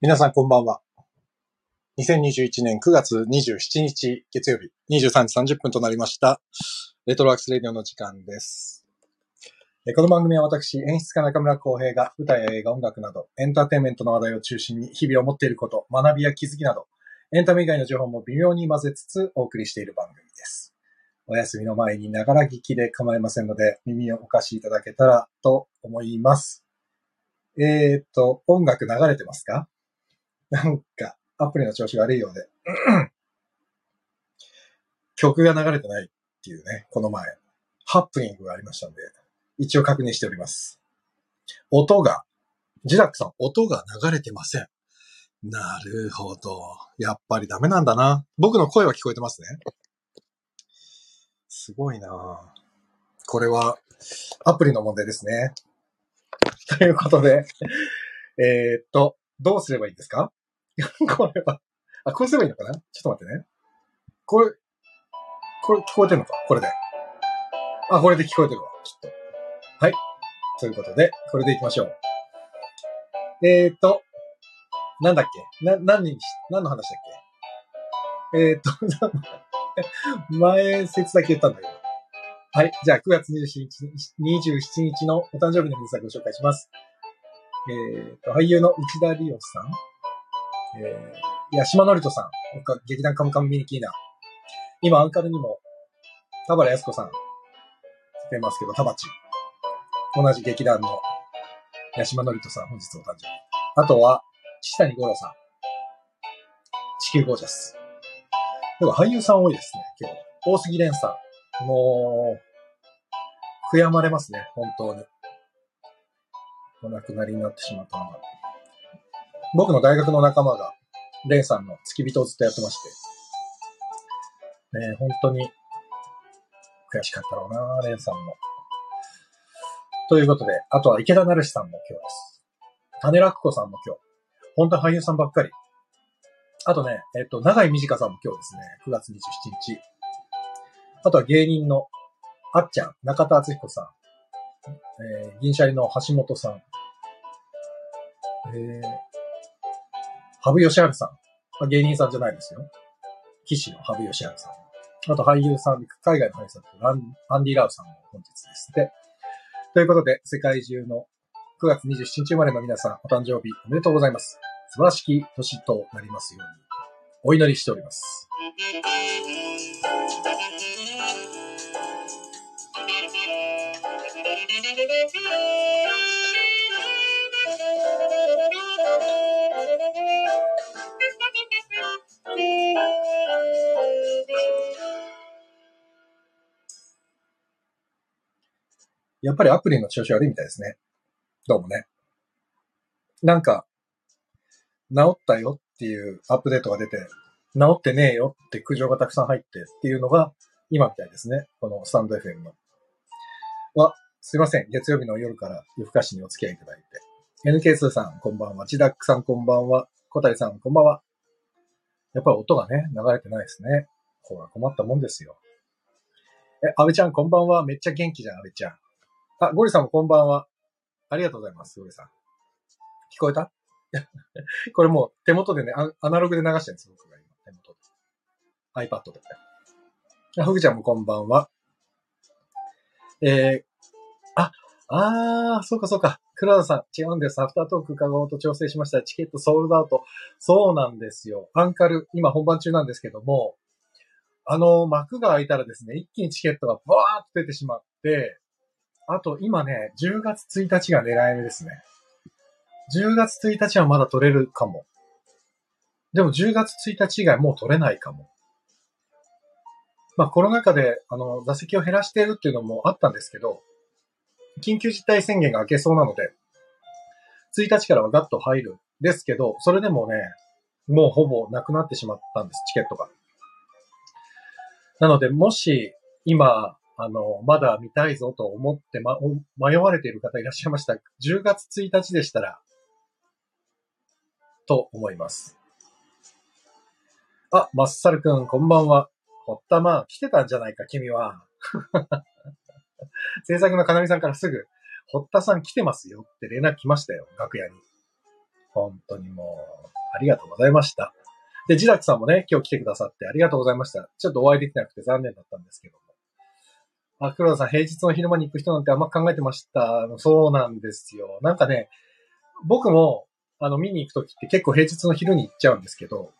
皆さんこんばんは。2021年9月27日月曜日23時30分となりました。レトロワークスレディオの時間です。この番組は私、演出家中村浩平が歌や映画、音楽などエンターテインメントの話題を中心に日々思っていること、学びや気づきなどエンタメ以外の情報も微妙に混ぜつつお送りしている番組です。お休みの前にながら聞きで構いませんので耳をお貸しいただけたらと思います。えーっと、音楽流れてますか？なんか、アプリの調子が悪いようで。曲が流れてないっていうね、この前、ハプニングがありましたんで、一応確認しております。音が、ジダックさん、音が流れてません。なるほど。やっぱりダメなんだな。僕の声は聞こえてますね。すごいなこれは、アプリの問題ですね。ということで、えーっと、どうすればいいんですか？これは、あ、こうすればいいのかな？ちょっと待ってね。これ、これ聞こえてるのか？これで。あ、これで聞こえてるわ。きっと。はい。ということで、これで行きましょう。えーっと、なんだっけ？な、何にし、何の話だっけ？えーっと、前説だけ言ったんだけど。はい。じゃあ、9月27日、27日のお誕生日の皆さんご紹介します。えーっと、俳優の内田理央さん。えー、いや、島のりとさん。他劇団カムカムミニキーナ。今、アンカルにも、田原康子さん。出てますけど、田鉢。同じ劇団の、八島のりとさん、本日お誕生日。あとは、岸谷五郎さん。地球ゴージャス。でも俳優さん多いですね、今日。大杉蓮さん。もう、悔やまれますね、本当に。お亡くなりになってしまったのが。僕の大学の仲間が、レンさんの付き人をずっとやってまして、ね、本当に悔しかったろうな、レンさんも。ということで、あとは池田成志さんも今日です。種楽子さんも今日。本当俳優さんばっかり。あとね、えっと、長井美智香さんも今日ですね、9月27日。あとは芸人のあっちゃん、中田敦彦さん。えー、銀シャリの橋本さん。えー、羽生善治さん。ま、芸人さんじゃないですよ。騎士の羽生善治さん。あと俳優さん、海外の俳優さんとランアンディ・ラウさんも本日ですって。ということで、世界中の9月27日生まれの皆さん、お誕生日おめでとうございます。素晴らしき年となりますように、お祈りしております。やっぱりアプリの調子悪いみたいですね。どうもね。なんか、治ったよっていうアップデートが出て、治ってねえよって苦情がたくさん入ってっていうのが今みたいですね。このスタンド FM の。は、すいません。月曜日の夜から夜更かしにお付き合いいただいて。NK2 さん、こんばんは。ジダックさん、こんばんは。小谷さん、こんばんは。やっぱり音がね、流れてないですね。ほら、困ったもんですよ。え、安倍ちゃん、こんばんは。めっちゃ元気じゃん、安倍ちゃん。あ、ゴリさんもこんばんは。ありがとうございます、ゴリさん。聞こえた？これもう手元でね、アアナログで流してるんです、僕が今、手元で。iPad で。あ、ふぐちゃんもこんばんは。えー、あ、あー、そうかそうか。黒田さん、違うんです。アフタートーク伺おうと調整しました。チケットソールドアウト。そうなんですよ。アンカル、今本番中なんですけども、あの、幕が開いたらですね、一気にチケットがバーッと出てしまって、あと今ね、10月1日が狙い目ですね。10月1日はまだ取れるかも。でも10月1日以外もう取れないかも。まあコロナ禍であの座席を減らしているっていうのもあったんですけど、緊急事態宣言が明けそうなので、1日からはガッと入るんですけど、それでもね、もうほぼなくなってしまったんです、チケットが。なので、もし今、あの、まだ見たいぞと思って、ま、迷われている方いらっしゃいました。10月1日でしたら、と思います。あ、まっさるくん、こんばんは。ほったま、来てたんじゃないか、君は。制作のかなみさんからすぐ、堀田さん来てますよって連絡来ましたよ、楽屋に。本当にもう、ありがとうございました。で、ジダクさんもね、今日来てくださってありがとうございました。ちょっとお会いできなくて残念だったんですけども。あ、黒田さん、平日の昼間に行く人なんてあんま考えてました。そうなんですよ。なんかね、僕も、あの、見に行くときって結構平日の昼に行っちゃうんですけど、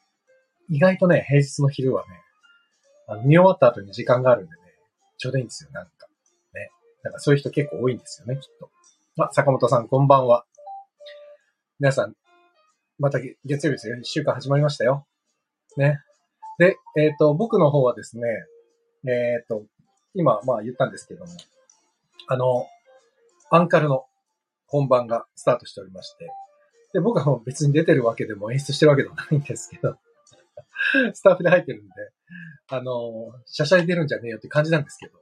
意外とね、平日の昼はね、あの見終わった後に時間があるんでね、ちょうどいいんですよ、なんか。ね。なんかそういう人結構多いんですよね、きっと。あ、坂本さん、こんばんは。皆さん、また月曜日ですよ。一週間始まりましたよ。ね。で、えっ、と、僕の方はですね、えっ、と、今、まあ言ったんですけども、あの、アンカルの本番がスタートしておりまして、で、僕はもう別に出てるわけでも演出してるわけでもないんですけど、スタッフで入ってるんで、あの、シャシャに出るんじゃねえよって感じなんですけど、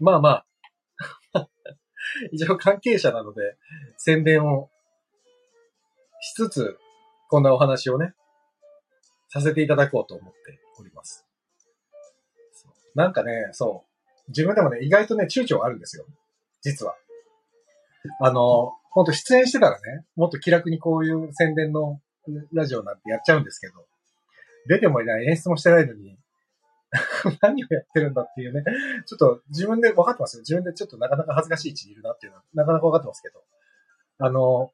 まあまあ、一応関係者なので、宣伝をしつつ、こんなお話をね、させていただこうと思っております。なんかね、そう。自分でもね、意外とね、躊躇あるんですよ。実は。あの、ほんと出演してたらね、もっと気楽にこういう宣伝のラジオなんてやっちゃうんですけど、出てもいない、演出もしてないのに、何をやってるんだっていうね、ちょっと自分で分かってますよ。自分でちょっとなかなか恥ずかしい位置にいるなっていうのは、なかなか分かってますけど。あの、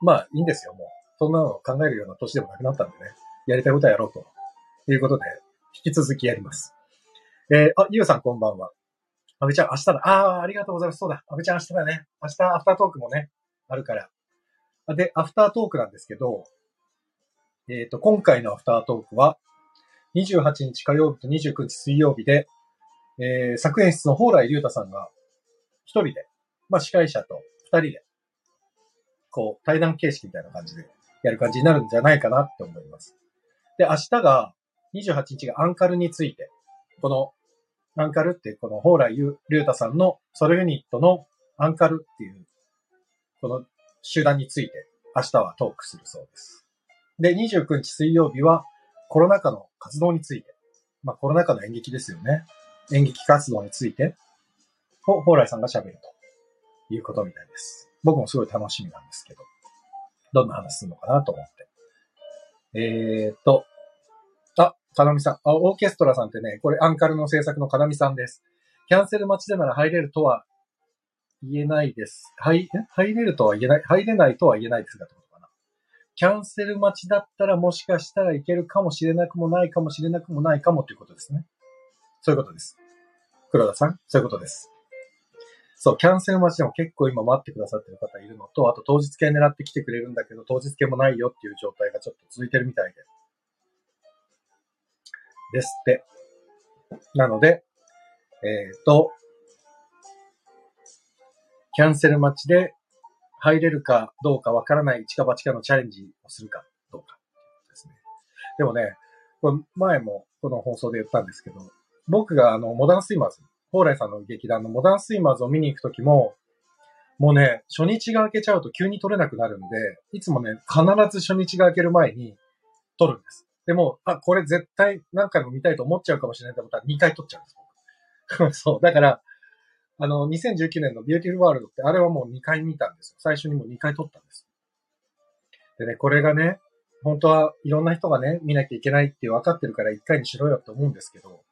まあいいんですよ、もう。そんなのを考えるような年でもなくなったんでね。やりたいことはやろうと。いうことで、引き続きやります。えー、あ、ゆうさんこんばんは。安倍ちゃん明日だ。ああ、ありがとうございます。そうだ。安倍ちゃん明日だね。明日アフタートークもね、あるから。で、アフタートークなんですけど、えっ、と、今回のアフタートークは、28日火曜日と29日水曜日で、えー、作演出の蓬莱竜太さんが、一人で、まあ、司会者と二人で、こう、対談形式みたいな感じでやる感じになるんじゃないかなって思います。で、明日が、28日がアンカルについて、この、アンカルっていうこの蓬莱竜太さんのソロユニットのアンカルっていう、この集団について、明日はトークするそうです。で、29日水曜日は、コロナ禍の活動について、まあコロナ禍の演劇ですよね。演劇活動について、を蓬莱さんが喋るということみたいです。僕もすごい楽しみなんですけど、どんな話するのかなと思って。えーっと、あ、かなみさん。あ、オーケストラさんってね、これアンカルの制作のかなみさんです。キャンセル待ちでなら入れるとは言えないです。入、え？入れるとは言えない、入れないとは言えないですが、キャンセル待ちだったらもしかしたらいけるかもしれなくもないかもしれなくもないかもということですね。そういうことです。黒田さんそういうことです。そう、キャンセル待ちでも結構今待ってくださってる方いるのと、あと当日券狙って来てくれるんだけど、当日券もないよっていう状態がちょっと続いてるみたいで。ですって。なので、えっ、と、キャンセル待ちで入れるかどうかわからない一か八かのチャレンジをするかどうかですね。でもね、これ前もこの放送で言ったんですけど、僕があの、モダンスイマーズ、蓬莱さんの劇団のモダンスイマーズを見に行くときも、もうね、初日が明けちゃうと急に撮れなくなるんで、いつもね、必ず初日が明ける前に撮るんです。でも、あ、これ絶対何回も見たいと思っちゃうかもしれないってことは2回撮っちゃうんです。そう。だから、あの、2019年のビューティフルワールドって、あれはもう2回見たんですよ。最初にもう2回撮ったんです。でね、これがね、本当はいろんな人がね、見なきゃいけないって分かってるから1回にしろよって思うんですけど、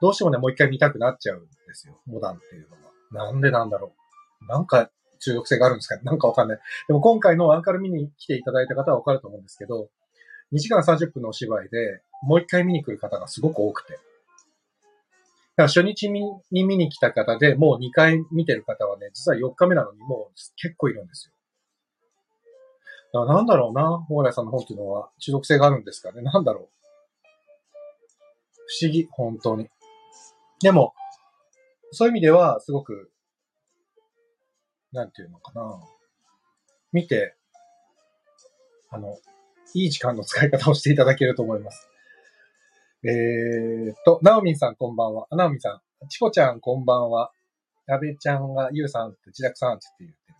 どうしてもね、もう1回見たくなっちゃうんですよ。モダンっていうのは。なんでなんだろう。なんか中毒性があるんですかねなんかわかんない。でも今回のアンカル見に来ていただいた方はわかると思うんですけど、2時間30分のお芝居で、もう1回見に来る方がすごく多くて。だから初日に見に来た方で、もう2回見てる方はね、実は4日目なのにもう結構いるんですよ。だからなんだろうな、蓬莱さんの本っていうのは中毒性があるんですかね。なんだろう。不思議、本当に。でも、そういう意味では、すごく、なんていうのかな。見て、あの、いい時間の使い方をしていただけると思います。えーっと、ナオミンさんこんばんは。ナオミンさん、チコちゃんこんばんは。アベちゃんがユウさんって、ジダクさんって言ってる。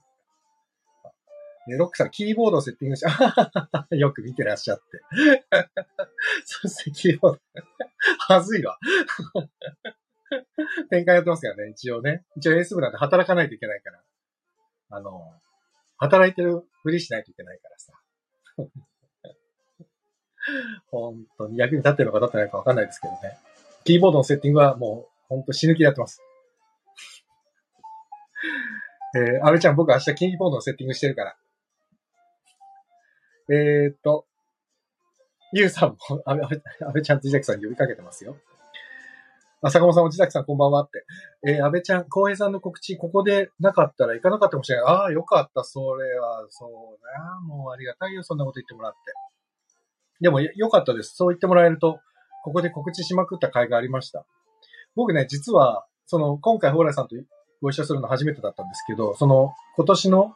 でロックさん、キーボードをセッティングして、よく見てらっしゃって。そしてキーボード。はずいわ。展開やってますからね、一応ね。一応エース部なんて働かないといけないから。あの、働いてるふりしないといけないからさ。本当に役に立ってるのか立ってないかわかんないですけどね。キーボードのセッティングはもう本当死ぬ気でやってます。えー、安倍ちゃん僕明日キーボードのセッティングしてるから。えー、っと、ゆうさんも、安倍、安倍ちゃんと自宅さん呼びかけてますよ。あ、坂本さん、おじざきさん、こんばんはって。えー、安倍ちゃん、浩平さんの告知、ここでなかったら行かなかったかもしれない。ああ、よかった、それは、そうな。もうありがたいよ、そんなこと言ってもらって。でも、よかったです。そう言ってもらえると、ここで告知しまくった回がありました。僕ね、実は、その、今回、蓬莱さんとご一緒するの初めてだったんですけど、その、今年の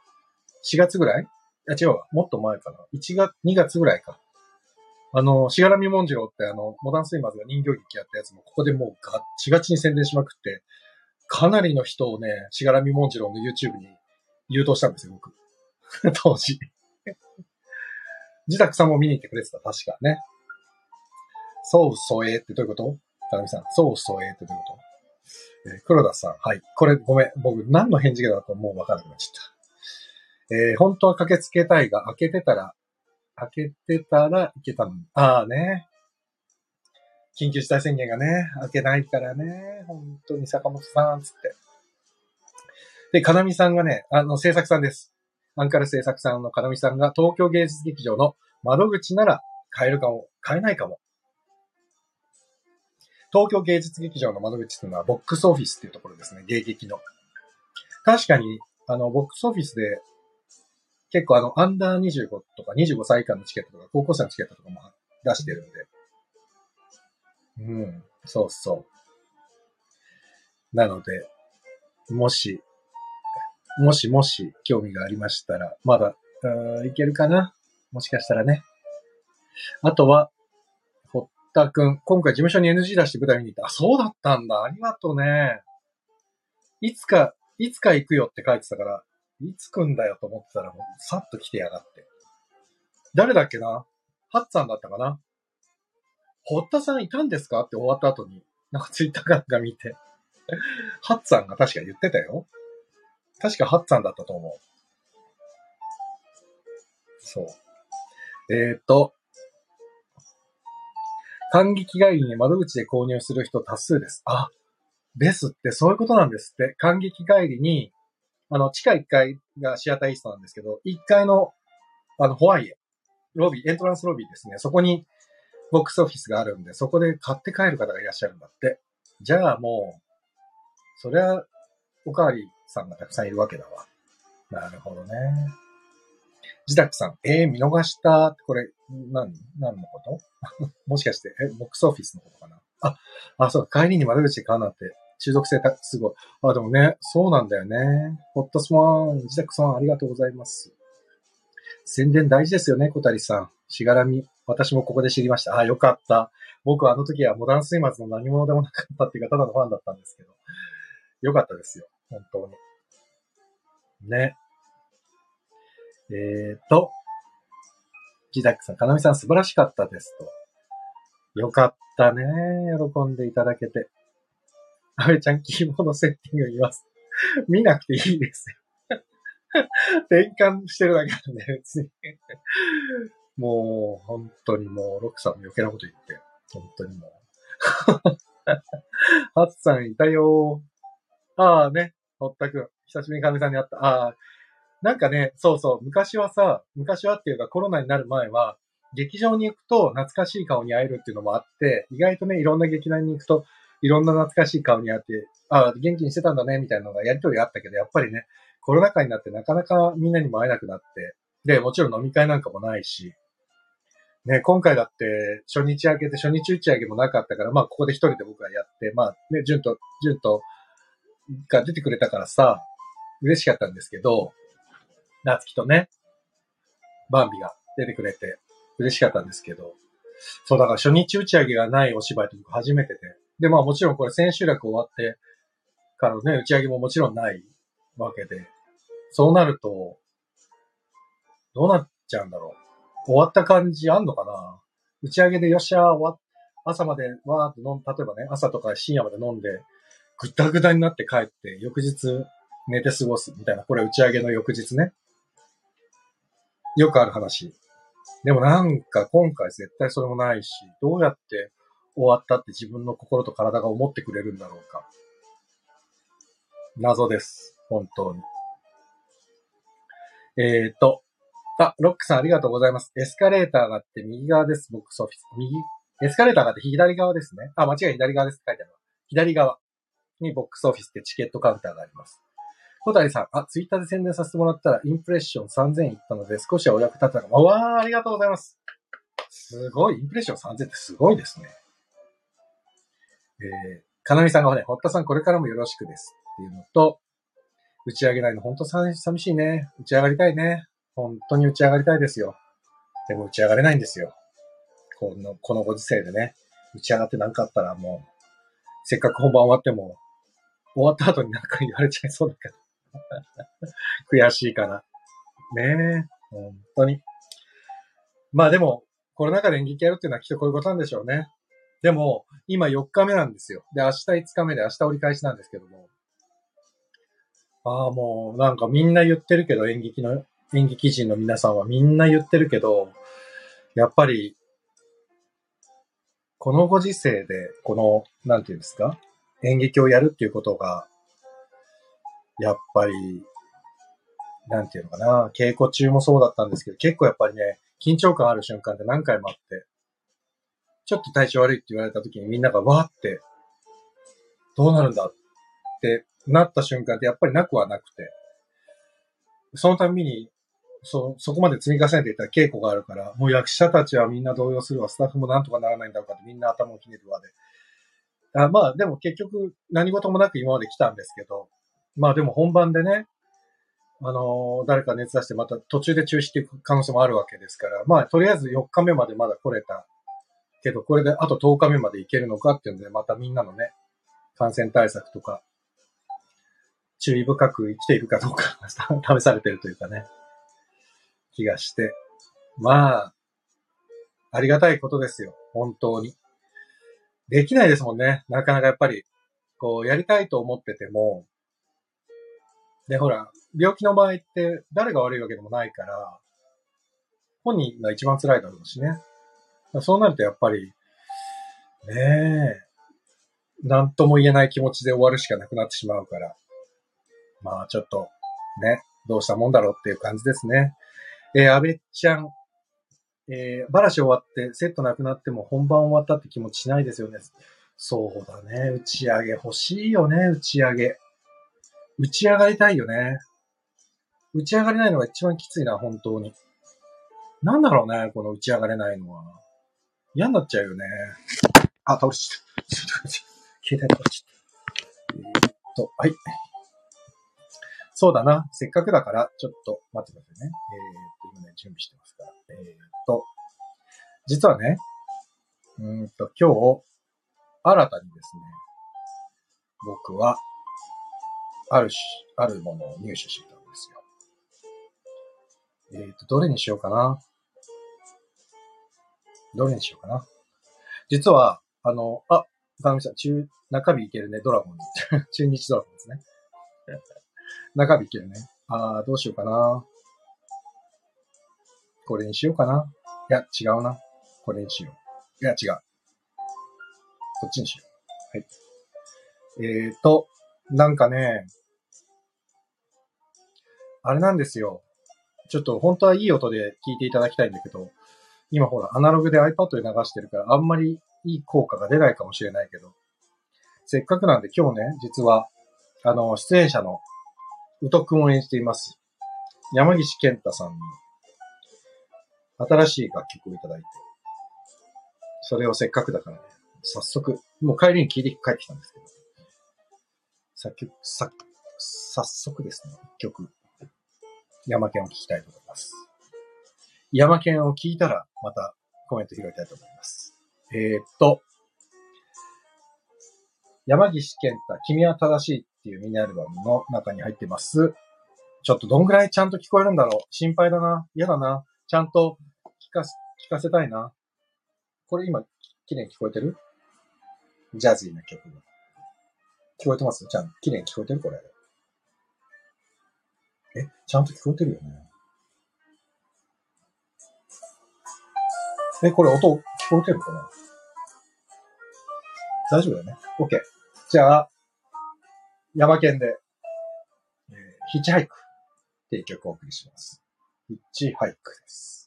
4月ぐらいいや、違うわ。もっと前かな。1月、2月ぐらいか。あの、しがらみもんじろうってあの、モダンスイマーズが人形劇やったやつも、ここでもうガッチガチに宣伝しまくって、かなりの人をね、しがらみもんじろうの YouTube に誘導したんですよ、僕。当時。自宅さんも見に行ってくれてた、確かね。そうそえってどういうこと？かなみさん、そうそえってどういうこと？えー、黒田さん、はい。これごめん。僕何の返事がだともうわからなくなっちゃった。えー、本当は駆けつけたいが、開けてたら開けてたらいけたのに。ああね。緊急事態宣言がね、開けないからね、本当に坂本さん、つって。で、かなみさんがね、あの、制作さんです。アンカル制作さんのかなみさんが東京芸術劇場の窓口なら買えるかも、買えないかも。東京芸術劇場の窓口っていうのはボックスオフィスっていうところですね、芸劇の。確かに、あの、ボックスオフィスで結構あの、アンダー25とか25歳以下のチケットとか、高校生のチケットとかも出してるんで。うん、そうそう。なので、もし、もしもし興味がありましたら、まだ、いけるかな？もしかしたらね。あとは、堀田くん、今回事務所に NG 出して舞台見に行った。あ、そうだったんだ。ありがとうね。いつか、いつか行くよって書いてたから、いつ来んだよと思ってたら、もう、さっと来てやがって。誰だっけな？ハッツァンだったかな？堀田さんいたんですか？って終わった後に、なんかツイッターかが見て。ハッツァンが確か言ってたよ。確かハッツァンだったと思う。そう。えっ、と、感激帰りに窓口で購入する人多数です。あ、ですってそういうことなんですって。感激帰りにあの、地下1階がシアターイーストなんですけど、1階の、あの、ホワイエ、ロビー、エントランスロビーですね。そこにボックスオフィスがあるんで、そこで買って帰る方がいらっしゃるんだって。じゃあもう、そりゃ、おかわりさんがたくさんいるわけだわ。なるほどね。自宅さん、えー、見逃したこれ、何、何のこと？もしかして、え、ボックスオフィスのことかな？あ、あ、そう、帰りに窓口で買うなんて、中毒性たすごい。あ、でもね、そうなんだよね。ホットスワン、自宅さんありがとうございます。宣伝大事ですよね、小谷さん。しがらみ。私もここで知りました。あ、よかった。僕はあの時はモダンスイマーズの何者でもなかったっていうか、ただのファンだったんですけど。よかったですよ。本当に。ね。えーと、自宅さん、かなみさん素晴らしかったですと。よかったね。喜んでいただけて。あべちゃん、キーボードセッティング見ます。見なくていいですよ。転換してるだけなんで、別に。もう、本当にもう、ロックさん余計なこと言って、本当にもう。ハツさんいたよああね、ほったくん。久しぶりに神さんに会った。ああ、なんかね、そうそう、昔はさ、昔はっていうかコロナになる前は、劇場に行くと懐かしい顔に会えるっていうのもあって、意外とね、いろんな劇団に行くと、いろんな懐かしい顔にあって、ああ、元気にしてたんだね、みたいなのがやりとりあったけど、やっぱりね、コロナ禍になってなかなかみんなにも会えなくなって、で、もちろん飲み会なんかもないし、ね、今回だって初日明けて初日打ち上げもなかったから、まあここで一人で僕がやって、まあね、ジュンと、ジュンとが出てくれたからさ、嬉しかったんですけど、夏希とね、バンビが出てくれて嬉しかったんですけど、そうだから初日打ち上げがないお芝居って僕初めてで、で、まあもちろんこれ千秋楽終わってからね、打ち上げももちろんないわけで、そうなると、どうなっちゃうんだろう。終わった感じあんのかな打ち上げでよっしゃ終わ朝までわーって飲ん、例えばね、朝とか深夜まで飲んで、ぐったぐたになって帰って、翌日寝て過ごすみたいな、これ打ち上げの翌日ね。よくある話。でもなんか今回絶対それもないし、どうやって終わったって自分の心と体が思ってくれるんだろうか。謎です。本当に。えっ、と、あ、ロックさんありがとうございます。エスカレーターがあって右側です、ボックスオフィス。右、エスカレーターがあって左側ですね。あ、間違い左側ですって書いてある。左側にボックスオフィスってチケットカウンターがあります。小谷さん、あ、ツイッターで宣伝させてもらったら、インプレッション3000いったので、少しはお役立てたかも。わー、ありがとうございます。すごい、インプレッション3000ってすごいですね。えー、かなみさんがね、堀田さんこれからもよろしくですっていうのと、打ち上げないの本当寂しいね。打ち上がりたいね。本当に打ち上がりたいですよ。でも打ち上がれないんですよ。この、このご時世でね、打ち上がって何かあったらもう、せっかく本番終わっても、終わった後に何か言われちゃいそうだけど。悔しいかな。ねえ、本当に。まあでも、コロナ禍で演劇やるっていうのはきっとこういうことなんでしょうね。でも、今4日目なんですよ。で、明日5日目で明日折り返しなんですけども。ああ、もう、なんかみんな言ってるけど、演劇の、演劇人の皆さんはみんな言ってるけど、やっぱり、このご時世で、この、なんていうんですか？演劇をやるっていうことが、やっぱり、なんていうのかな、稽古中もそうだったんですけど、結構やっぱりね、緊張感ある瞬間って何回もあって、ちょっと体調悪いって言われた時にみんながわーって、どうなるんだってなった瞬間ってやっぱりなくはなくて、そのたびに、そ、そこまで積み重ねていった稽古があるから、もう役者たちはみんな動揺するわ、スタッフもなんとかならないんだろうかってみんな頭をひねるわで。あまあでも結局何事もなく今まで来たんですけど、まあでも本番でね、あの、誰か熱出してまた途中で中止っていう可能性もあるわけですから、まあとりあえず4日目までまだ来れたけど、これであと10日目までいけるのかっていうので、またみんなのね、感染対策とか、注意深く生きているかどうか 試されてるというかね、気がして。まあ、ありがたいことですよ。本当に。できないですもんね。なかなかやっぱり、こう、やりたいと思ってても、で、ほら、病気の場合って誰が悪いわけでもないから、本人が一番辛いだろうしね。そうなるとやっぱり、ねえ、なんとも言えない気持ちで終わるしかなくなってしまうから。まあちょっと、ね、どうしたもんだろうっていう感じですね。えー、安倍ちゃん、えー、バラシ終わってセットなくなっても本番終わったって気持ちしないですよね。そうだね。打ち上げ欲しいよね、打ち上げ。打ち上がりたいよね。打ち上がれないのが一番きついな、本当に。なんだろうね、この打ち上がれないのは。嫌になっちゃうよね。あ、倒れちゃった。ちょっと携帯倒れちゃった。えー、っと、はい。そうだな。せっかくだから、ちょっと待ってくださいね。えー、っと、今ね、準備してますから。えー、っと、実はね、うんと、今日、新たにですね、僕は、あるし、あるものを入手してたんですよ。えっ、と、どれにしようかな。どれにしようかな。実は、あの、あ、かみさん、中、中日いけるね、ドラゴンズ。中日ドラゴンですね。中日いけるね。あー、どうしようかな。これにしようかな。いや、違うな。これにしよう。いや、違う。こっちにしよう。はい。えーと、なんかね、あれなんですよ。ちょっと本当はいい音で聞いていただきたいんだけど、今ほら、アナログで iPad で流してるから、あんまりいい効果が出ないかもしれないけど、せっかくなんで今日ね、実は、あの、出演者の、宇都くんを演じています。山岸健太さんに、新しい楽曲をいただいて、それをせっかくだからね、早速、もう帰りに聴いて帰ってきたんですけど、作曲、さ、早速ですね、曲、山県を聴きたいと思います。山県を聞いたら、またコメント拾いたいと思います。えー、っと、山岸健太、君は正しいっていうミニアルバムの中に入ってます。ちょっとどんぐらいちゃんと聞こえるんだろう？心配だな。嫌だな。ちゃんと聞かせ、聞かせたいな。これ今、綺麗に聞こえてる？ジャズィーな曲。聞こえてます？ちゃん綺麗に聞こえてるこれ。え、ちゃんと聞こえてるよね。え、これ音聞こえてるかな？大丈夫だよね ?OK。じゃあ、山県で、えーヒッチハイクっていう曲をお送りします。ヒッチハイクです。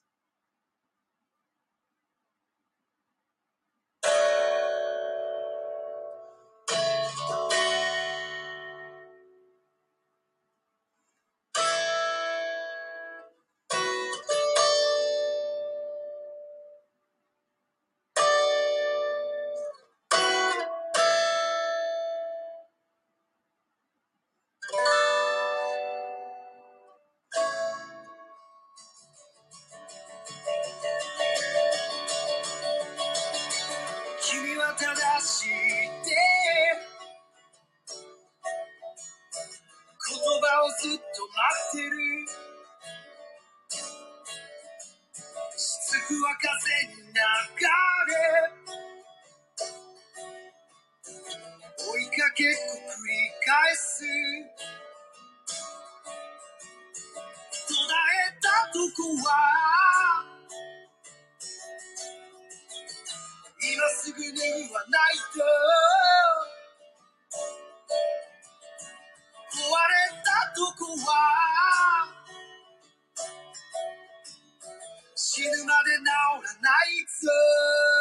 いと壊れたとこは死ぬまで治らないぞ。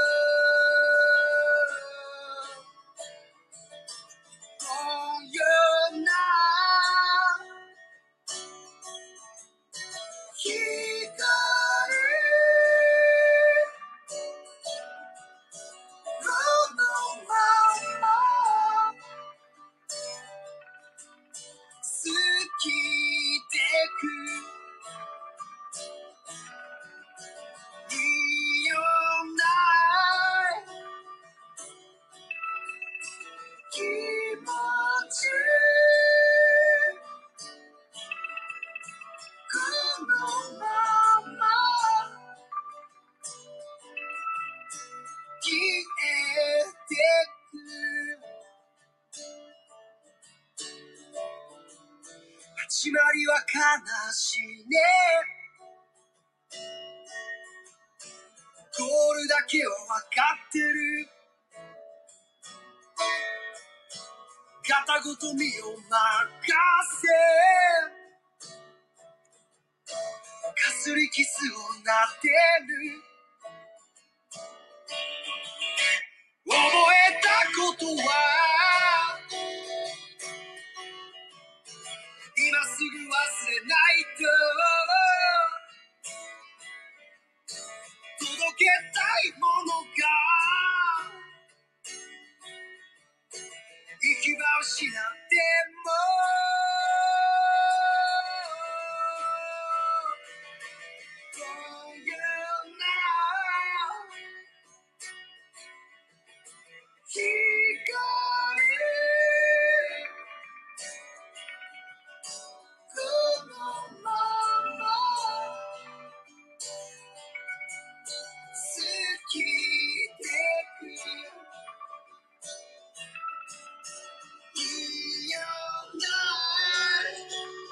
すりキスをなってる。覚えたことは今すぐ忘れないと。届けたいものが行き場を失って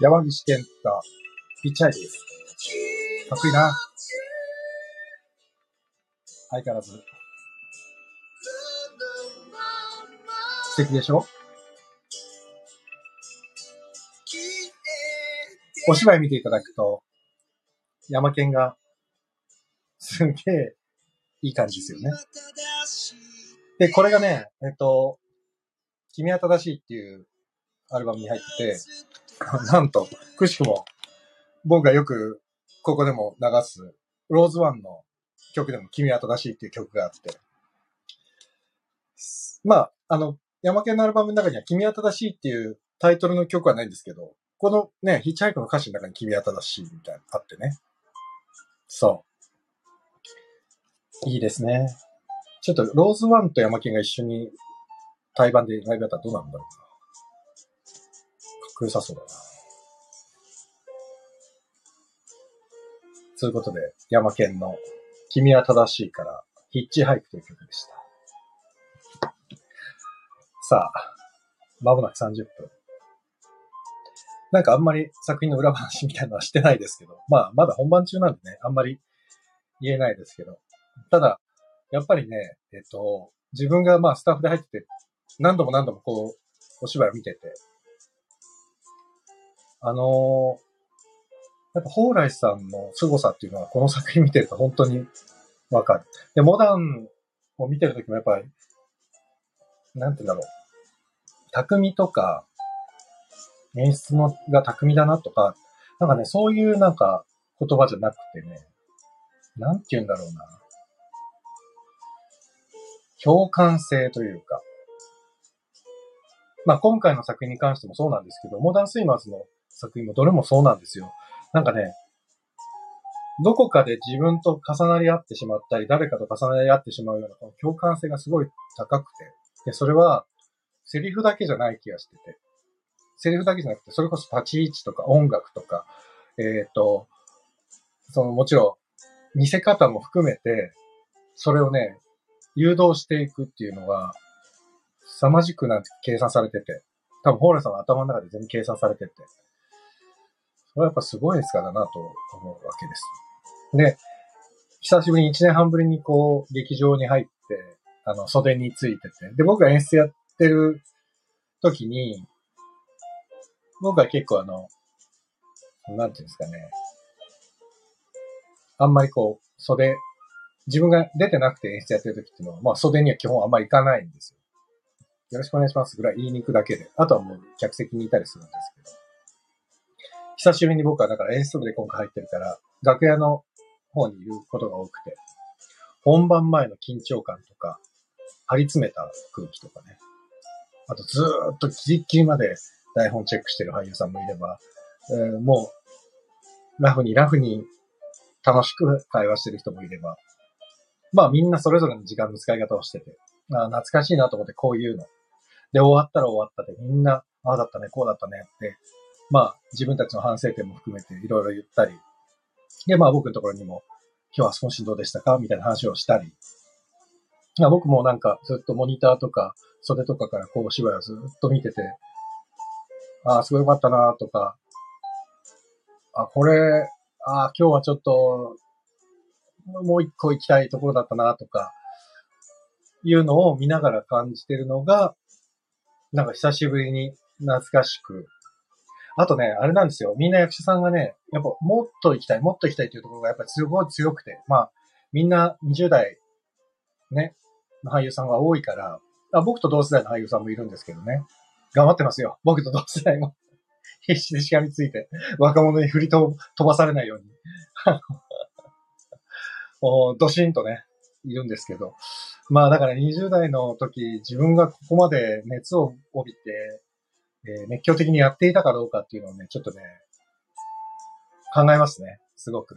山岸健太、ヒッチハイクです。かっこいいな。相変わらず。素敵でしょ？お芝居見ていただくと、山県が、すげえ、いい感じですよね。で、これがね、えっと、君は正しいっていうアルバムに入ってて、なんと、くしくも、僕がよくここでも流す、ローズワンの曲でも君は正しいっていう曲があって、まあ、あの、山県のアルバムの中には君は正しいっていうタイトルの曲はないんですけど、このね、ヒッチハイクの歌詞の中に君は正しいみたいなのあってね。そう。いいですね。ちょっとローズワンと山県が一緒に対バンでライブやったらどうなんだろうな。かっこよさそうだな。ということで、山県の君は正しいからヒッチハイクという曲でした。さあ、まもなく30分。なんかあんまり作品の裏話みたいなのはしてないですけど、まあまだ本番中なんでね、あんまり言えないですけど、ただ、やっぱりね、えっと、自分がまあスタッフで入ってて、何度も何度もこう、お芝居を見てて、あのやっぱ蓬莱さんの凄さっていうのはこの作品見てると本当にわかる。で、モダンを見てるときもやっぱり、なんて言うんだろう。匠とか、演出のが巧みだなとか、なんかね、そういうなんか言葉じゃなくてね、なんて言うんだろうな。共感性というか。まあ今回の作品に関してもそうなんですけど、モダンスイマーズの作品もどれもそうなんですよ。なんかね、どこかで自分と重なり合ってしまったり、誰かと重なり合ってしまうようなこの共感性がすごい高くて。で、それは、セリフだけじゃない気がしてて。セリフだけじゃなくて、それこそ立ち位置とか音楽とか、えっ、と、そのもちろん、見せ方も含めて、それをね、誘導していくっていうのが、凄まじくなんて計算されてて、多分、ホーレさんの頭の中で全部計算されてて、それはやっぱすごいですからなと思うわけです。で、久しぶりに1年半ぶりにこう、劇場に入って、あの、袖についてて、で、僕が演出やってる時に、僕は結構あの、なんていうんですかね、あんまりこう、袖、自分が出てなくて演出やってる時っていうのは、まあ袖には基本あんまり行かないんですよ。よろしくお願いしますぐらい言いに行くだけで。あとはもう客席にいたりするんですけど。久しぶりに僕はだから演出部で今回入ってるから、楽屋の方にいることが多くて、本番前の緊張感とか、張り詰めた空気とかね。あとずーっとギリッギリまで台本チェックしてる俳優さんもいれば、えーもう、ラフにラフに楽しく会話してる人もいれば、まあみんなそれぞれの時間の使い方をしてて、あー懐かしいなと思ってこういうの。で、終わったら終わったでみんな、ああだったね、こうだったねって、まあ自分たちの反省点も含めていろいろ言ったり、で、まあ僕のところにも、今日は少しどうでしたか？みたいな話をしたり、まあ僕もなんかずっとモニターとか袖とかからこうお芝居をずっと見てて、ああ、すごい良かったなとか、あ、これ、ああ、今日はちょっと、もう一個行きたいところだったなとか、いうのを見ながら感じてるのが、なんか久しぶりに懐かしく。あとね、あれなんですよ。みんな役者さんがね、やっぱもっと行きたい、もっと行きたいというところがやっぱりすごい強くて、まあ、みんな20代、ね、の俳優さんが多いから、あ僕と同世代の俳優さんもいるんですけどね。頑張ってますよ。僕と同世代も。必死でしがみついて、若者に振りと飛ばされないように。あのもうドシンとね、いるんですけど。まあだから20代の時、自分がここまで熱を帯びて、えー熱狂的にやっていたかどうかっていうのをね、ちょっとね、考えますね。すごく。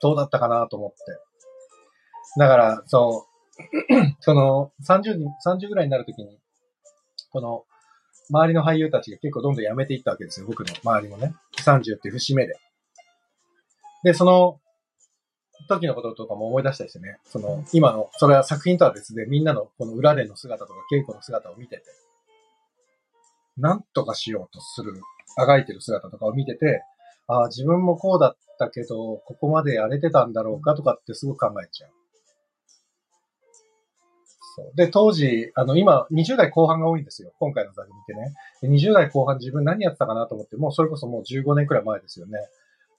どうだったかなと思って。だから、そう、その、30に、30ぐらいになるときに、この、周りの俳優たちが結構どんどん辞めていったわけですよ。僕の周りもね。30っていう節目で。で、その時のこととかも思い出したりしてね。その、今の、それは作品とは別でみんなのこの裏での姿とか稽古の姿を見てて、なんとかしようとする、あがいてる姿とかを見てて、ああ、自分もこうだったけど、ここまでやれてたんだろうかとかってすごく考えちゃう。そうで、当時、あの、今、20代後半が多いんですよ。今回の作品ってね。で20代後半自分何やったかなと思って、もうそれこそもう15年くらい前ですよね。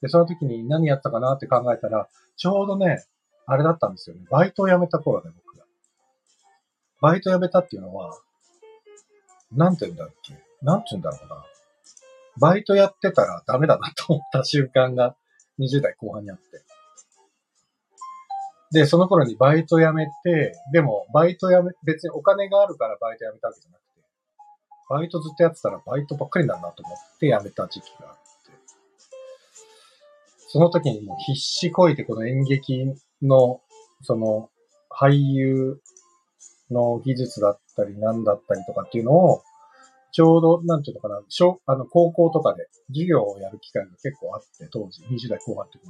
で、その時に何やったかなって考えたら、ちょうどね、あれだったんですよね。バイトを辞めた頃で、僕が。バイト辞めたっていうのは、なんて言うんだっけなんて言うんだろうな。バイトやってたらダメだなと思った瞬間が20代後半にあって。で、その頃にバイト辞めて、でも、バイト辞め、別にお金があるからバイト辞めたわけじゃなくて、バイトずっとやってたらバイトばっかりなんだと思って辞めた時期があって、その時にもう必死こいてこの演劇の、その、俳優の技術だったり何だったりとかっていうのを、ちょうど、なんていうのかな、小、あの、高校とかで授業をやる機会が結構あって、当時、20代後半の時に。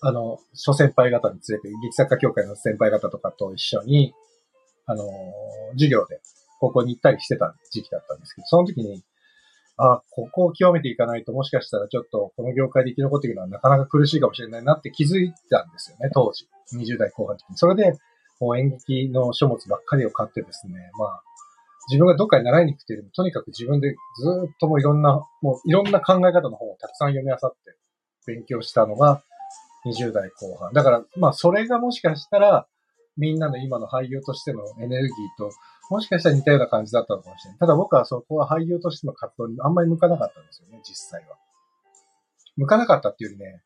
あの、諸先輩方に連れて、劇作家協会の先輩方とかと一緒に、あの、授業で高校に行ったりしてた時期だったんですけど、その時に、あ、ここを極めていかないともしかしたらちょっとこの業界で生き残っていくのはなかなか苦しいかもしれないなって気づいたんですよね、当時。20代後半の時に。それで、もう演劇の書物ばっかりを買ってですね、まあ、自分がどっかに習いに行くというよりも、とにかく自分でずっともういろんな、もういろんな考え方の本をたくさん読み漁って勉強したのが20代後半。だから、まあそれがもしかしたら、みんなの今の俳優としてのエネルギーと、もしかしたら似たような感じだったのかもしれない。ただ僕はそこは俳優としての活動にあんまり向かなかったんですよね、実際は。向かなかったっていうね、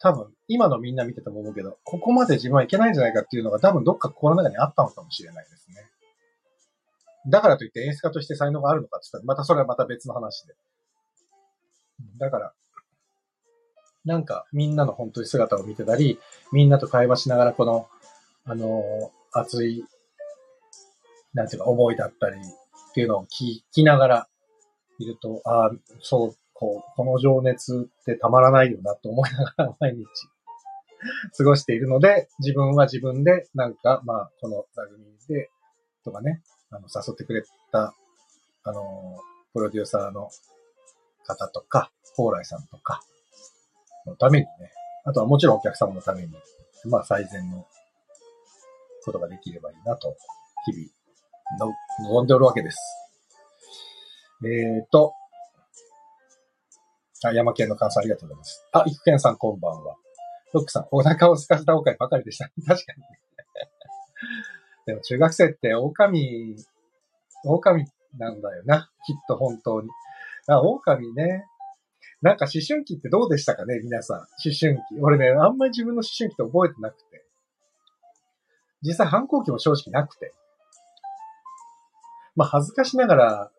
多分、今のみんな見てても思うけど、ここまで自分はいけないんじゃないかっていうのが多分どっか心の中にあったのかもしれないですね。だからといって演出家として才能があるのかって言ったら、またそれはまた別の話で。だから、なんかみんなの本当に姿を見てたり、みんなと会話しながらこの、あの熱い、なんていうか思いだったりっていうのを聞きながらいると、ああ、そう、こう、この情熱ってたまらないよなと思いながら 毎日過ごしているので、自分は自分でなんか、まあ、この番組で、とかね、あの、誘ってくれた、あの、プロデューサーの方とか、蓬莱さんとか、のためにね、あとはもちろんお客様のために、まあ最善のことができればいいなと、日々の、望んでおるわけです。えーと、あ、山県の感想ありがとうございます。あ、育賢さんこんばんは。ロックさん、お腹を空かせた狼ばかりでした。確かに。でも中学生って狼、狼なんだよな。きっと本当に。あ、狼ね。なんか思春期ってどうでしたかね皆さん。思春期。俺ね、あんまり自分の思春期って覚えてなくて。実際反抗期も正直なくて。まあ恥ずかしながら、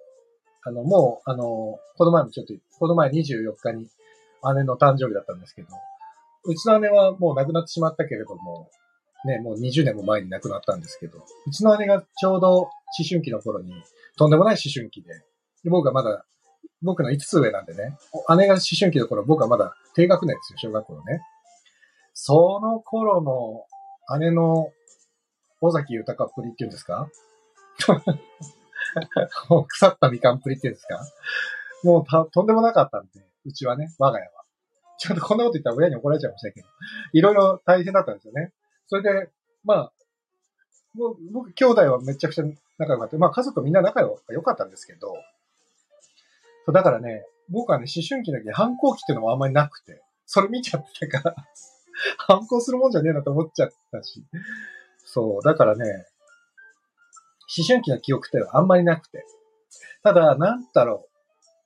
あの、もう、あの、この前もちょっと、この前24日に姉の誕生日だったんですけど、うちの姉はもう亡くなってしまったけれども、ね、もう20年も前に亡くなったんですけど、うちの姉がちょうど思春期の頃に、とんでもない思春期で、で僕がまだ、僕の5つ上なんでね、姉が思春期の頃、僕はまだ低学年ですよ、小学校のね。その頃の姉の尾崎豊っぷりっていうんですか？腐ったみかんっぷりっていうんですか？もうとんでもなかったんで、うちはね、我が家は。ちょっとこんなこと言ったら親に怒られちゃうかもしれないけど、いろいろ大変だったんですよね。それで、まあ、僕、兄弟はめちゃくちゃ仲良かった。まあ家族みんな仲良かったんですけど、そうだからね、僕はね、思春期の時反抗期っていうのもあんまりなくて、それ見ちゃってたから、反抗するもんじゃねえなと思っちゃったし、そう、だからね、思春期の記憶ってあんまりなくて。ただ、なんだろう。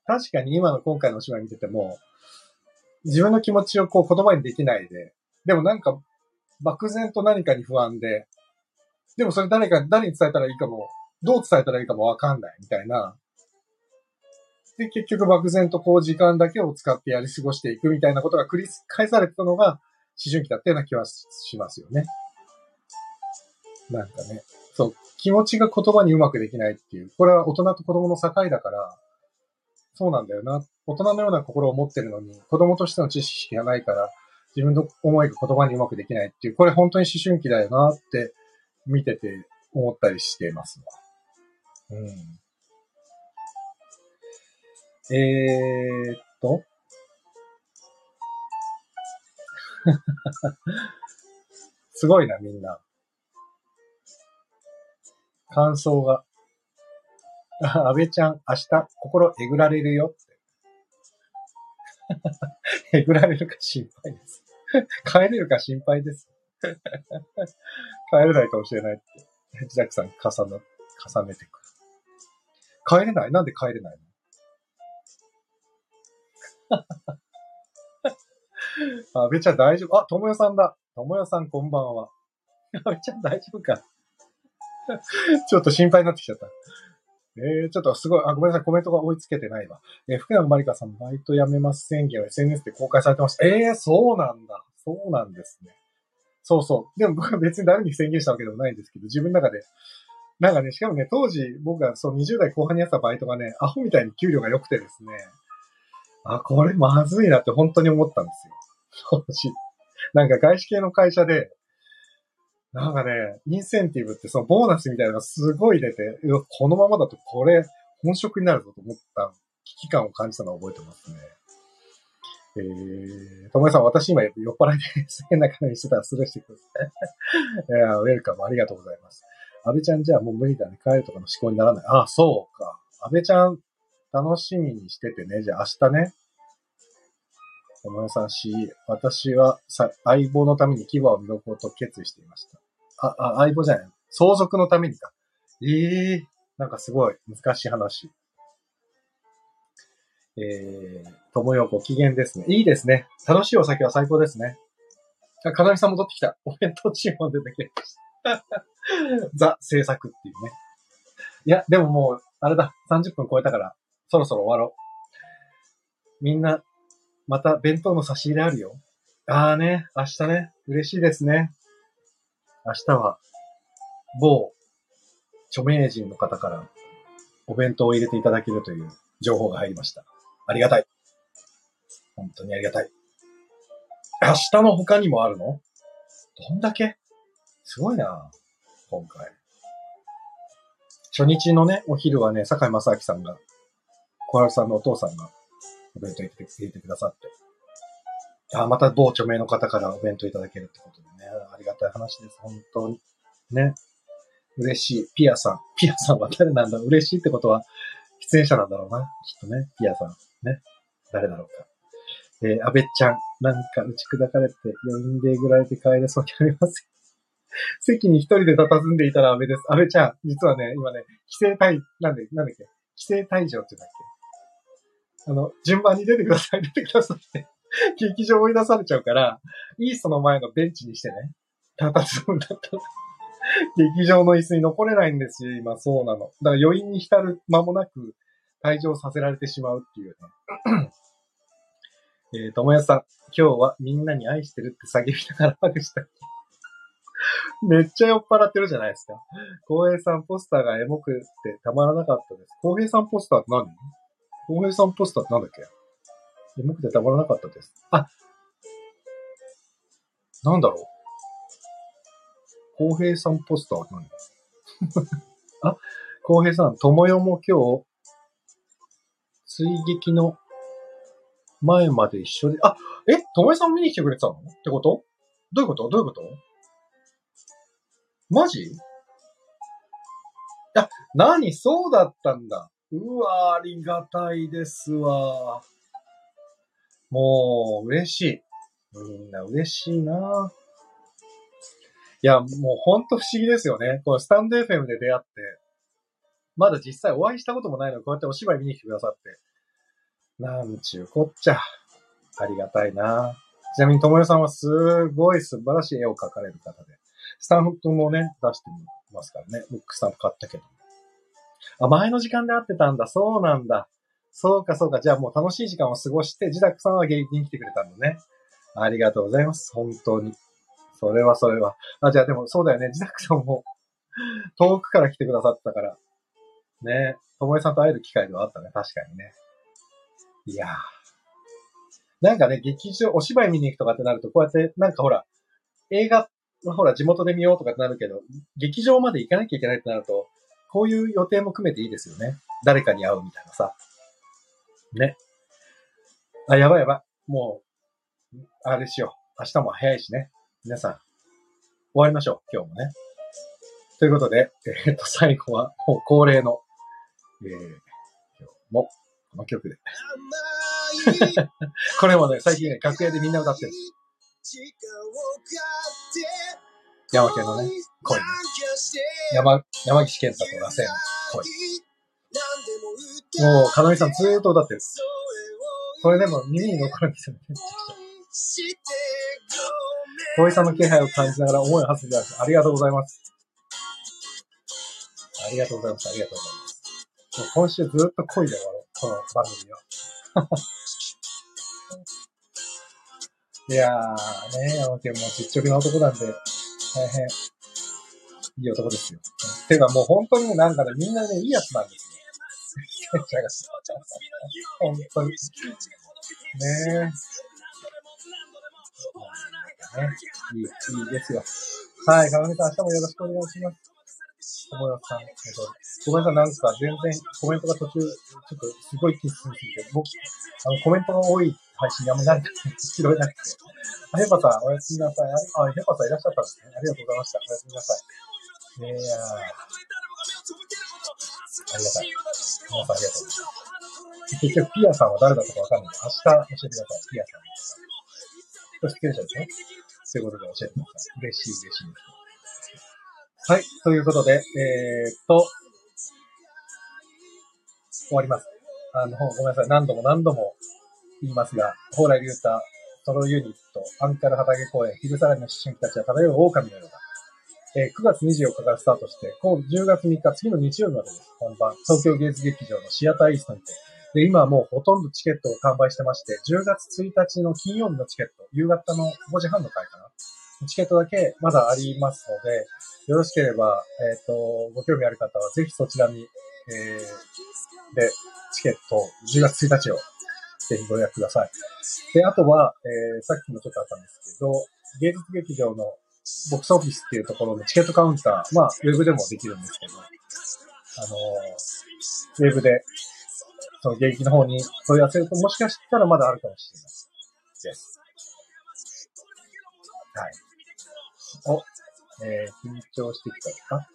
確かに今の今回のお芝居見てても、自分の気持ちをこう言葉にできないで、でもなんか漠然と何かに不安で、でもそれ誰か、誰に伝えたらいいかも、どう伝えたらいいかもわかんないみたいな。で、結局漠然とこう時間だけを使ってやり過ごしていくみたいなことが繰り返されてたのが思春期だったような気はしますよね。なんかね。そう、気持ちが言葉にうまくできないっていう。これは大人と子供の境だから、そうなんだよな。大人のような心を持ってるのに、子供としての知識がないから、自分の思いが言葉にうまくできないっていう、これ本当に思春期だよなって見てて思ったりしていますわ。うん。えー、っと。すごいな、みんな。感想が。あ安倍ちゃん、明日、心えぐられるよって。えぐられるか心配です。帰れるか心配です。帰れないかもしれないって。ジャックさん重ね、重ねてくる。帰れない？なんで帰れないの？安倍ちゃん大丈夫？あ、ともよさんだ。ともよさんこんばんは。安倍ちゃん大丈夫か？ちょっと心配になってきちゃった。えー、ちょっとすごい、あ、ごめんなさい、コメントが追いつけてないわ。えー福永まりかさん、バイト辞めます宣言を SNS で公開されてました。えー、そうなんだ。そうなんですね。そうそう。でも僕は別に誰に宣言したわけでもないんですけど、自分の中で。なんかね、しかもね、当時僕がそう20代後半にやったバイトがね、アホみたいに給料が良くてですね、あ、これまずいなって本当に思ったんですよ。当時。なんか外資系の会社で、なんかね、インセンティブってそのボーナスみたいなのがすごい出て、このままだとこれ、本職になるぞと思った危機感を感じたのを覚えてますね。えー、ともえさん、私今酔っ払いで変な感じしてたらスルーしてください。いや、ウェルカムありがとうございます。安倍ちゃんじゃあもう無理だね。帰るとかの思考にならない。あ、そうか。安倍ちゃん、楽しみにしててね。じゃあ明日ね。ともえさんし、私はさ相棒のために牙を磨こうと決意していました。あ、あ、相棒じゃない。相続のためにか。ええなんかすごい難しい話。えー、ともよご機嫌ですね。いいですね。楽しいお酒は最高ですね。あ、かなみさん戻ってきた。お弁当注文出てきました。ザ制作っていうね。いや、でももう、あれだ。30分超えたから、そろそろ終わろう。みんな、また弁当の差し入れあるよ。あーね、明日ね、嬉しいですね。明日は、某著名人の方からお弁当を入れていただけるという情報が入りました。ありがたい。本当にありがたい。明日の他にもあるの？どんだけ？すごいな今回。初日のね、お昼はね、坂井正明さんが、小春さんのお父さんがお弁当入れてくださって。あ、また某著名の方からお弁当いただけるってことでね、ありがたい話です。本当に。ね。嬉しい。ピアさん。ピアさんは誰なんだ嬉しいってことは、出演者なんだろうな。きっとね。ピアさん。ね。誰だろうか。えー、安倍ちゃん。なんか打ち砕かれて、余韻でえぐられて帰れそうになりません。席に一人で佇んでいたら安倍です。安倍ちゃん。実はね、今ね、規制退、なんで、なんだっけ規制退場って言うんだっけあの、順番に出てください、出てくださいって。劇場追い出されちゃうから、いいその前のベンチにしてね。佇むんだった。劇場の椅子に残れないんですよ、今、そうなの。だから余韻に浸る間もなく退場させられてしまうっていうね。えー、ともやさん、今日はみんなに愛してるって叫びながらハグした。めっちゃ酔っ払ってるじゃないですか。浩平さんポスターがエモくってたまらなかったです。浩平さんポスターって何？浩平さんポスターってなんだっけ？エモくてたまらなかったです。あ、なんだろう。浩平さんポスターは何？あ、浩平さん、ともよも今日、追撃の前まで一緒で、あ、え、ともよさん見に来てくれてたの？ってこと？どういうこと？どういうこと？マジ？あ、何？そうだったんだ。うわありがたいですわ。もう、嬉しい。みんな嬉しいないや、もうほんと不思議ですよね。このスタンド FM で出会って、まだ実際お会いしたこともないのに、こうやってお芝居見に来てくださって。なんちゅうこっちゃ。ありがたいなちなみに、ともよさんはすごい素晴らしい絵を描かれる方で、スタンプもね、出してますからね。ブックスタンプ買ったけど。あ、前の時間で会ってたんだ。そうなんだ。そうか、そうか。じゃあもう楽しい時間を過ごして、自宅さんは現役に来てくれたんだね。ありがとうございます。本当に。それはそれは。あ、じゃあでもそうだよね。自宅さんも遠くから来てくださったから。ねともえさんと会える機会ではあったね。確かにね。いやー。なんかね、劇場、お芝居見に行くとかってなると、こうやって、なんかほら、映画、ほら、地元で見ようとかってなるけど、劇場まで行かなきゃいけないってなると、こういう予定も組めていいですよね。誰かに会うみたいなさ。ね。あ、やばいやばい。もう、あれしよう。明日も早いしね。皆さん、終わりましょう。今日もね。ということで、えっ、と、最後は、もう恒例の、えー、今日も、この曲で。これもね、最近ね、楽屋でみんな歌ってるんです。山県のね、恋ね。山、山岸健太と螺旋の恋。もう、かなみさんずーっと歌ってる。これでも耳に残るんですよね。小井さんの気配を感じながら思いを馳せてい。ありがとうございます。ありがとうございます。ありがとうございます。もう今週ずっと恋で終わろう。この番組は。いやーね、山県も実直な男なんで、大変、いい男ですよ。ていうかもう本当に、なんかね、みんなね、いいやつなんですよ。本当に。ねえ。ね、いい、いいですよ。はい、かなみさん、明日もよろしくお願いします。友達さん、えっと、ごめんなさい、なんか全然コメントが途中、ちょっとすごい気に進みすぎて、僕、あの、コメントが多い配信にあんまり慣れて拾えなくて。あ、ヘパさん、おやすみなさい。あ、あヘパさんいらっしゃったんですね。ありがとうございました。おやすみなさい。いやー、ありがたい。皆さんありがとうございます。結局、ピアさんは誰だったかわかんない。明日教えてください。ピアさんです。これ、出演者ですね。ということで教えてください。嬉しい、嬉しい。はい。ということで、えー、っと、終わります。あの、ごめんなさい。何度も何度も言いますが、蓬莱竜太、ソロユニット、アンカル畑公演、昼下がりの思春期たちは漂う狼のような、えー9月24日からスタートして、今10月3日、次の日曜日までです。本番。東京芸術劇場のシアターイーストにて。で、今はもうほとんどチケットを完売してまして、10月1日の金曜日のチケット、夕方の5時半の回かな。チケットだけまだありますので、よろしければ、えっ、と、ご興味ある方はぜひそちらに、えー、で、チケット10月1日をぜひご予約ください。で、あとは、えー、さっきもちょっとあったんですけど、芸術劇場のボックスオフィスっていうところのチケットカウンター、まあ、ウェブでもできるんですけど、あのー、ウェブで、その芸劇の方に問い合わせると、もしかしたらまだあるかもしれないです。はい。お、えー、緊張してきたか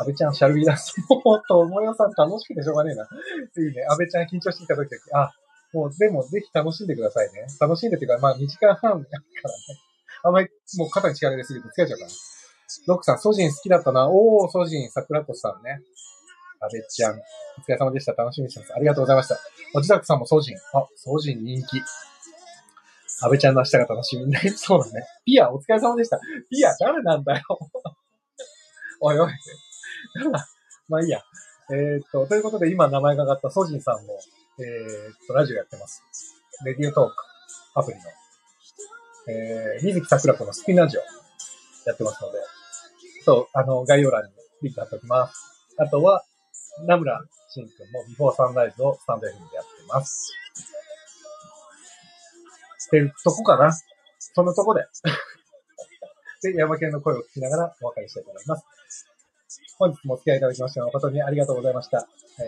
安倍ちゃん、シャルビーダンス。もっと、もよさん楽しくてしょうがねえな。いいね。安倍ちゃん緊張してきた時は、あ、もう、でも、ぜひ楽しんでくださいね。楽しんでっていうか、まあ、2時間半やからね。あんまり、もう肩に力入れすぎて疲れちゃうから。ロックさん、ソジン好きだったな。おー、ソジン、桜子さんね。安倍ちゃん、お疲れ様でした。楽しみにしてます。ありがとうございました。おじたくさんもソジン。あ、ソジン人気。安倍ちゃんの明日が楽しみになりそうだね。ピア、お疲れ様でした。ピア、誰なんだよ。おいおい。まあいいや。えーっと、ということで今名前が上がったソジンさんも、えーっと、ラジオやってます。レディオトーク、アプリの。えー、水木桜子のスピンラジオやってますので、そう、あの、概要欄にリンク貼っておきます。あとは、名村慎くんもビフォーサンライズをスタンド FM でやってます。っていうとこかな？そのとこで。で、山県の声を聞きながらお別れしたいと思います。本日もお付き合いいただきまして誠にありがとうございました。え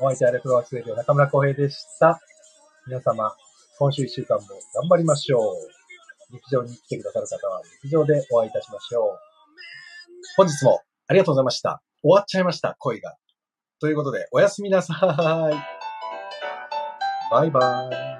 ー、お相手はレトロワークスレディオ中村浩平でした。皆様、今週一週間も頑張りましょう。劇場に来てくださる方は劇場でお会いいたしましょう。本日もありがとうございました。終わっちゃいました、恋が。ということで、おやすみなさい。バイバイ。